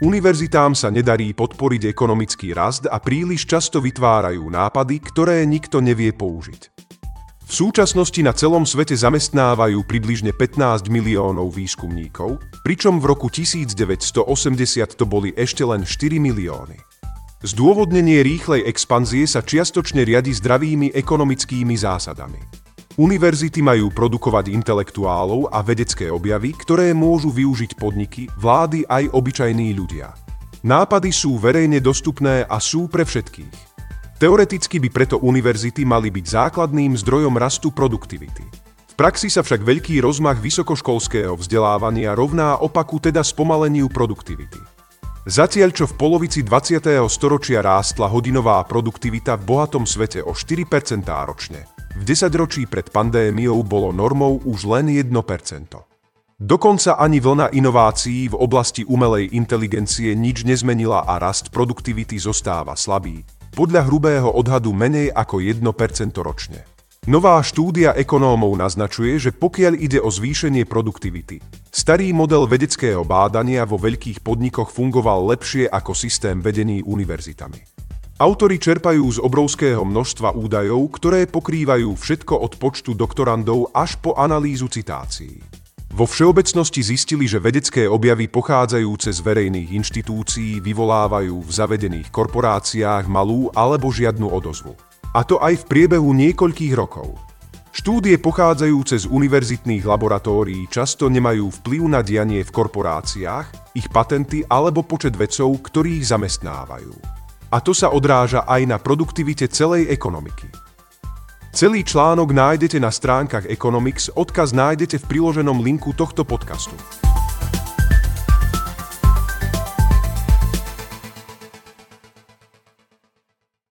Univerzitám sa nedarí podporiť ekonomický rast a príliš často vytvárajú nápady, ktoré nikto nevie použiť. V súčasnosti na celom svete zamestnávajú približne 15 miliónov výskumníkov, pričom v roku 1980 to boli ešte len 4 milióny. Zdôvodnenie rýchlej expanzie sa čiastočne riadi zdravými ekonomickými zásadami. Univerzity majú produkovať intelektuálov a vedecké objavy, ktoré môžu využiť podniky, vlády aj obyčajní ľudia. Nápady sú verejne dostupné a sú pre všetkých. Teoreticky by preto univerzity mali byť základným zdrojom rastu produktivity. V praxi sa však veľký rozmach vysokoškolského vzdelávania rovná opaku teda spomaleniu produktivity. Zatiaľ čo v polovici 20. storočia rástla hodinová produktivita v bohatom svete o 4% ročne, v desaťročí pred pandémiou bolo normou už len 1%. Dokonca ani vlna inovácií v oblasti umelej inteligencie nič nezmenila a rast produktivity zostáva slabý, podľa hrubého odhadu menej ako 1% ročne. Nová štúdia ekonómov naznačuje, že pokiaľ ide o zvýšenie produktivity, starý model vedeckého bádania vo veľkých podnikoch fungoval lepšie ako systém vedený univerzitami. Autori čerpajú z obrovského množstva údajov, ktoré pokrývajú všetko od počtu doktorandov až po analýzu citácií. Vo všeobecnosti zistili, že vedecké objavy pochádzajúce z verejných inštitúcií vyvolávajú v zavedených korporáciách malú alebo žiadnu odozvu. A to aj v priebehu niekoľkých rokov. Štúdie pochádzajúce z univerzitných laboratórií často nemajú vplyv na dianie v korporáciách, ich patenty alebo počet vedcov, ktorých zamestnávajú a to sa odráža aj na produktivite celej ekonomiky. Celý článok nájdete na stránkach Economics, odkaz nájdete v priloženom linku tohto podcastu.